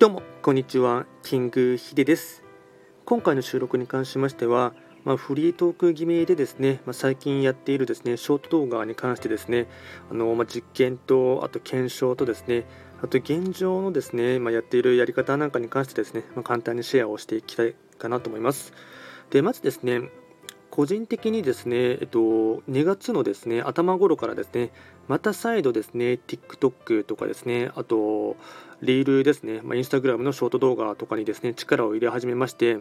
どうもこんにちは。キングヒデです。今回の収録に関しましてはまあ、フリートーク気味でですね、まあ、最近やっているですねショート動画に関してですねあの、まあ、実験とあと検証とですねあと現状のですね、まやっているやり方なんかに関してですね、ま簡単にシェアをしていきたいかなと思います。でまずですね個人的にですね、えっと、2月のですね頭頃からですねまた再度ですね TikTok とかですねあとリールですね、まあ、インスタグラムのショート動画とかにですね力を入れ始めまして、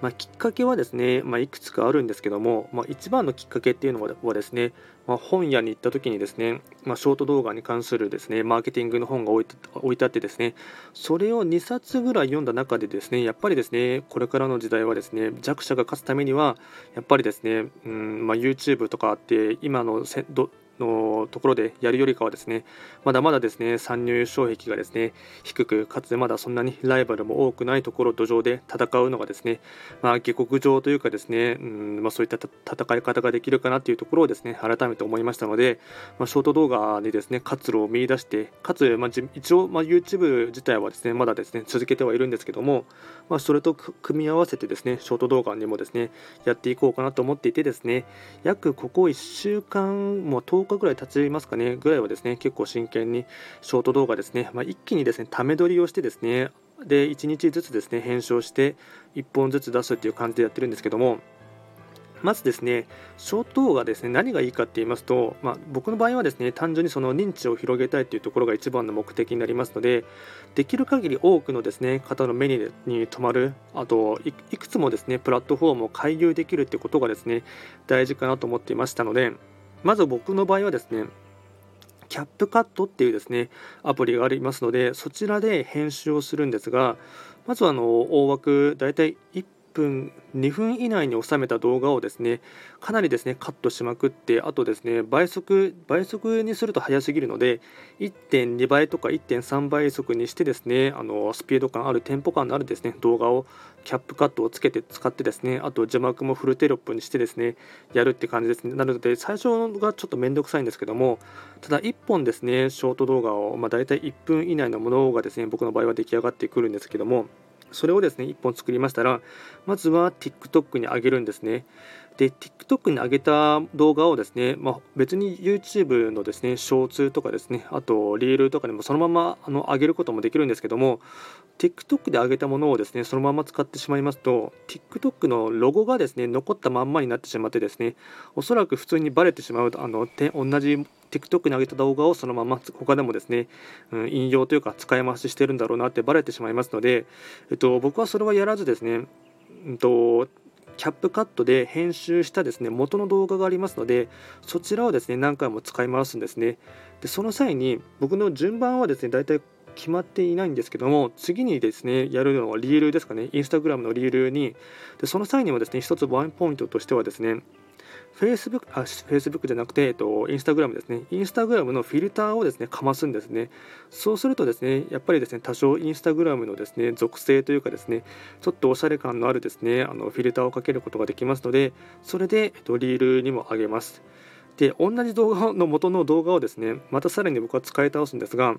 まあ、きっかけはですね、まあ、いくつかあるんですけども、まあ、一番のきっかけっていうのはですね、ま、本屋に行った時にですね、ま、ショート動画に関するですねマーケティングの本が置いて置いてあってですねそれを2冊ぐらい読んだ中でですねやっぱりですねこれからの時代はですね弱者が勝つためにはやっぱりですね、うんま、YouTube とかあって今のせどのところでやるよりかはですねまだまだですね参入障壁がですね低くかつまだそんなにライバルも多くないところ土壌で戦うのがですねまあ下克上というかですね、うんまあ、そういった戦い方ができるかなというところをですね改めて思いましたので、まあ、ショート動画でですね活路を見出してかつ、まあ、一応、まあ、YouTube 自体はですねまだですね続けてはいるんですけども、まあ、それと組み合わせてですねショート動画にもですねやっていこうかなと思っていてですね約ここ1週間も10日ぐらい経ちますかねぐらいはですね結構真剣にショート動画ですね、まあ、一気にですねため撮りをしてですねで1日ずつですね編集して1本ずつ出すっていう感じでやってるんですけどもまずですね、ショート動画ですね、何がいいかって言いますと、まあ、僕の場合はですね、単純にその認知を広げたいというところが一番の目的になりますので、できる限り多くのですね、方の目にに留まる、あといくつもですね、プラットフォームを回遊できるっていうことがですね、大事かなと思っていましたので、まず僕の場合はですね、キャップカットっていうですねアプリがありますのでそちらで編集をするんですがまずはあの大枠だいたい分2分以内に収めた動画をですねかなりですねカットしまくってあとですね倍速倍速にすると速すぎるので1.2倍とか1.3倍速にしてですねあのスピード感あるテンポ感のあるですね動画をキャップカットをつけて使ってですねあと字幕もフルテロップにしてですねやるって感じですね。なので最初がちょっと面倒くさいんですけどもただ1本ですねショート動画をまあ大体1分以内のものがですね僕の場合は出来上がってくるんですけどもそれをですね1本作りましたらまずは TikTok に上げるんですね。で TikTok に上げた動画をですね、まあ、別に YouTube のですねショーツとかですねあとリールとかでもそのままあの上げることもできるんですけども TikTok で上げたものをですねそのまま使ってしまいますと TikTok のロゴがですね残ったまんまになってしまってですねおそらく普通にバレてしまうあの同じ TikTok に上げた動画をそのまま他でもですね、うん、引用というか使い回ししてるんだろうなってバレてしまいますので、えっと、僕はそれはやらずですね、うんと、キャップカットで編集したですね元の動画がありますのでそちらをですね何回も使い回すんですね。でその際に僕の順番はですね大体決まっていないんですけども次にですねやるのはリールですかね。インスタグラムのリールに。でその際にもですね一つワンポイントとしてはですね Facebook, あ Facebook じゃなくて、えっと、Instagram ですね。Instagram のフィルターをですね、かますんですね。そうするとですね、やっぱりですね、多少 Instagram のですね、属性というかですね、ちょっとおしゃれ感のあるですね、あのフィルターをかけることができますので、それで、えっと、リールにも上げます。で、同じ動画の元の動画をですね、またさらに僕は使い倒すんですが、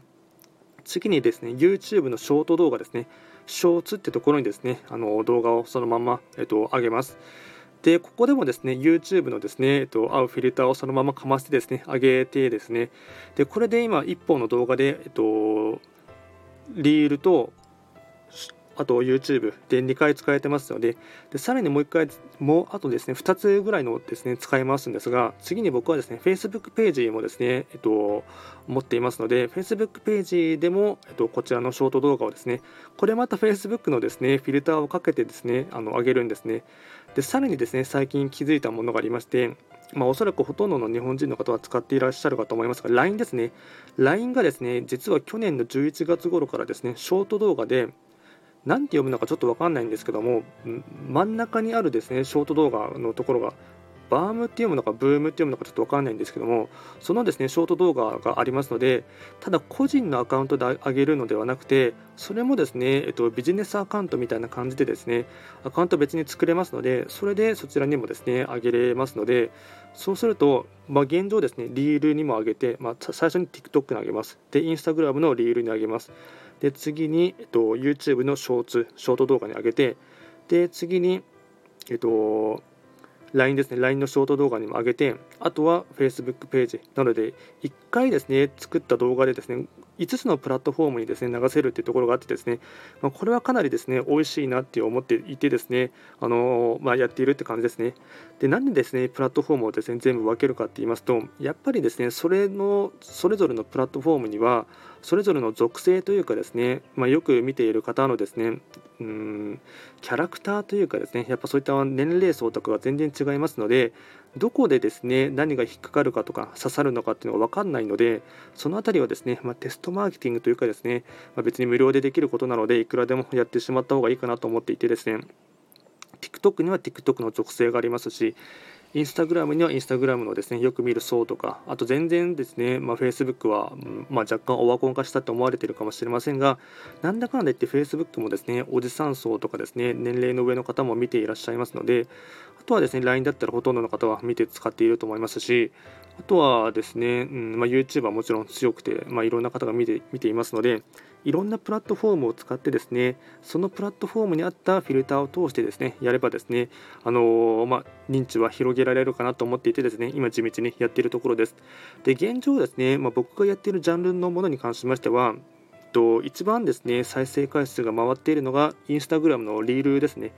次にですね、YouTube のショート動画ですね、ショーツってところにですね、あの動画をそのまま、えっと、上げます。で、ここでもですね、YouTube のですね、えっと、合うフィルターをそのままかましてですね、上げてですね、で、これで今、1本の動画で、えっと、リールとあと YouTube で2回使えてますので。でさらにもう1回もうあとですね2つぐらいのですね使いますんですが次に僕はですね Facebook ページもですねえっと持っていますので Facebook ページでもえっとこちらのショート動画をですねこれまた Facebook のですねフィルターをかけてですねあの上げるんですね。でさらにですね最近気づいたものがありましてまあ、おそらくほとんどの日本人の方は使っていらっしゃるかと思いますが LINE ですね。LINE がですね実は去年の11月頃からですねショート動画で何て読むのかちょっと分かんないんですけども真ん中にあるですねショート動画のところがバームって読むのかブームって読むのかちょっと分かんないんですけどもそのですねショート動画がありますのでただ個人のアカウントで上げるのではなくてそれもですね、えっと、ビジネスアカウントみたいな感じでですねアカウント別に作れますのでそれでそちらにもですね上げれますのでそうすると、まあ、現状ですねリールにも上げて、まあ、最初に TikTok に上げます。で Instagram のリールに上げます。で次に、えっと、YouTube のショーツ、ショート動画に上げて、で次に、えっと、LINE ですね、LINE のショート動画にも上げて、あとは Facebook ページなので、1回ですね、作った動画でですね、5つのプラットフォームにですね流せるっていうところがあってですね、まあ、これはかなりですね美味しいなって思っていてですね、あのまあ、やっているって感じですね。で、なんでですねプラットフォームをですね全部分けるかって言いますと、やっぱりですねそれのそれぞれのプラットフォームにはそれぞれの属性というかですね、まあ、よく見ている方のですねうんキャラクターというかですねやっぱそういった年齢層とかが全然違いますのでどこでですね何が引っかかるかとか刺さるのかっていうのが分かんないのでその辺りはですね、まあ、テストマーケティングというかですね、まあ、別に無料でできることなのでいくらでもやってしまった方がいいかなと思っていてですね TikTok には TikTok の属性がありますしインスタグラムにはインスタグラムのですねよく見る層とかあと全然ですね、まあ、Facebook は、まあ、若干オワコン化したと思われているかもしれませんがなんだかんだ言って Facebook もですねおじさん層とかですね年齢の上の方も見ていらっしゃいますのであとはですね LINE だったらほとんどの方は見て使っていると思いますしあとはですね、うんまあ、YouTube はもちろん強くて、まあ、いろんな方が見て見ていますのでいろんなプラットフォームを使ってですねそのプラットフォームに合ったフィルターを通してですねやればですねあのー、まあ、認知は広げられるかなと思っていてですね今地道にやっているところです。で現状ですね、まあ、僕がやっているジャンルのものに関しましてはと一番ですね再生回数が回っているのがインスタグラムのリールですね。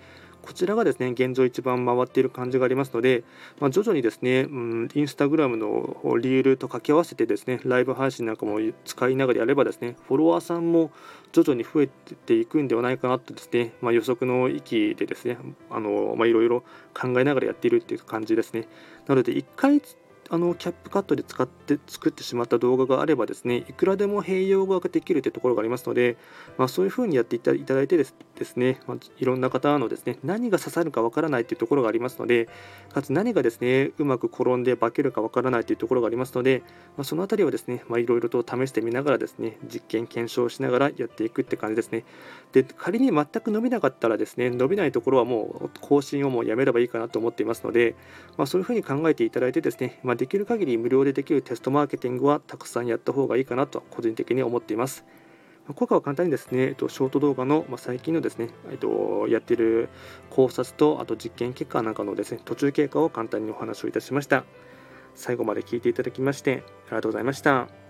こちらがですね現状一番回っている感じがありますので、まあ、徐々にですね、うん、インスタグラムのリールと掛け合わせてですねライブ配信なんかも使いながらやればですねフォロワーさんも徐々に増えていくんではないかなとですね、まあ、予測の域でですね、いろいろ考えながらやっているっていう感じですね。なので1回あのキャップカットで使って作ってしまった動画があればですねいくらでも併用ができるというところがありますので、まあ、そういうふうにやっていただいてですね、まあ、いろんな方のですね何が刺さるかわからないというところがありますのでかつ何がですねうまく転んで化けるかわからないというところがありますので、まあ、その辺りはですねいろいろと試してみながらですね実験検証しながらやっていくって感じですね。で仮に全く伸びなかったらですね伸びないところはもう更新をもうやめればいいかなと思っていますので、まあ、そういうふうに考えていただいてですね、まできる限り無料でできるテストマーケティングはたくさんやった方がいいかなと個人的に思っています。効果は簡単にですね、えっと、ショート動画の、ま、最近のですね、えっと、やっている考察と、あと実験結果なんかのですね、途中経過を簡単にお話をいたしました。最後まで聞いていただきまして、ありがとうございました。